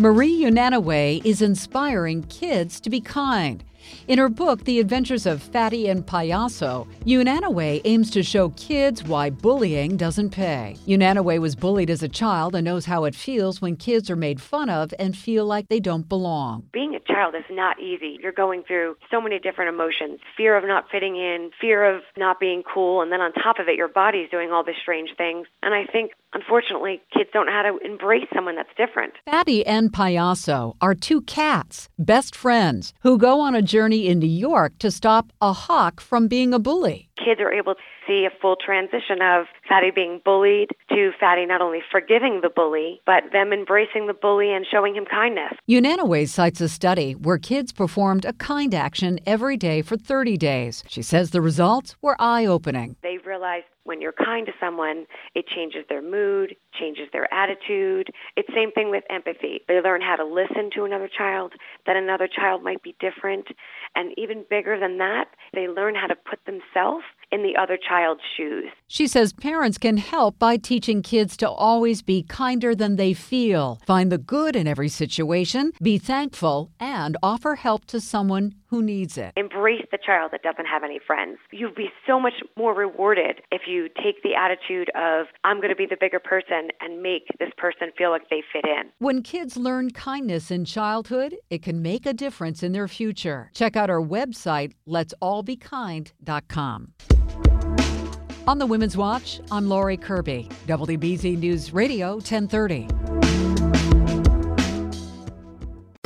Marie Unanaway is inspiring kids to be kind. In her book, The Adventures of Fatty and Payaso, Unanaway aims to show kids why bullying doesn't pay. Unanaway was bullied as a child and knows how it feels when kids are made fun of and feel like they don't belong. Being a child is not easy. You're going through so many different emotions fear of not fitting in, fear of not being cool, and then on top of it, your body's doing all these strange things. And I think, unfortunately, kids don't know how to embrace someone that's different. Fatty and Payaso are two cats, best friends, who go on a journey in New York to stop a hawk from being a bully. Kids are able to see a full transition of Fatty being bullied to Fatty not only forgiving the bully, but them embracing the bully and showing him kindness. Unanaway cites a study where kids performed a kind action every day for 30 days. She says the results were eye opening. They realized when you're kind to someone, it changes their mood, changes their attitude. It's same thing with empathy. They learn how to listen to another child, that another child might be different, and even bigger than that, they learn how to put themselves in the other child's shoes. She says parents can help by teaching kids to always be kinder than they feel, find the good in every situation, be thankful, and offer help to someone who needs it. Embrace the child that doesn't have any friends. You'll be so much more rewarded if you take the attitude of, I'm going to be the bigger person and make this person feel like they fit in. When kids learn kindness in childhood, it can make a difference in their future. Check out our website, letsallbekind.com. On the Women's Watch, I'm Lori Kirby, WBZ News Radio 1030.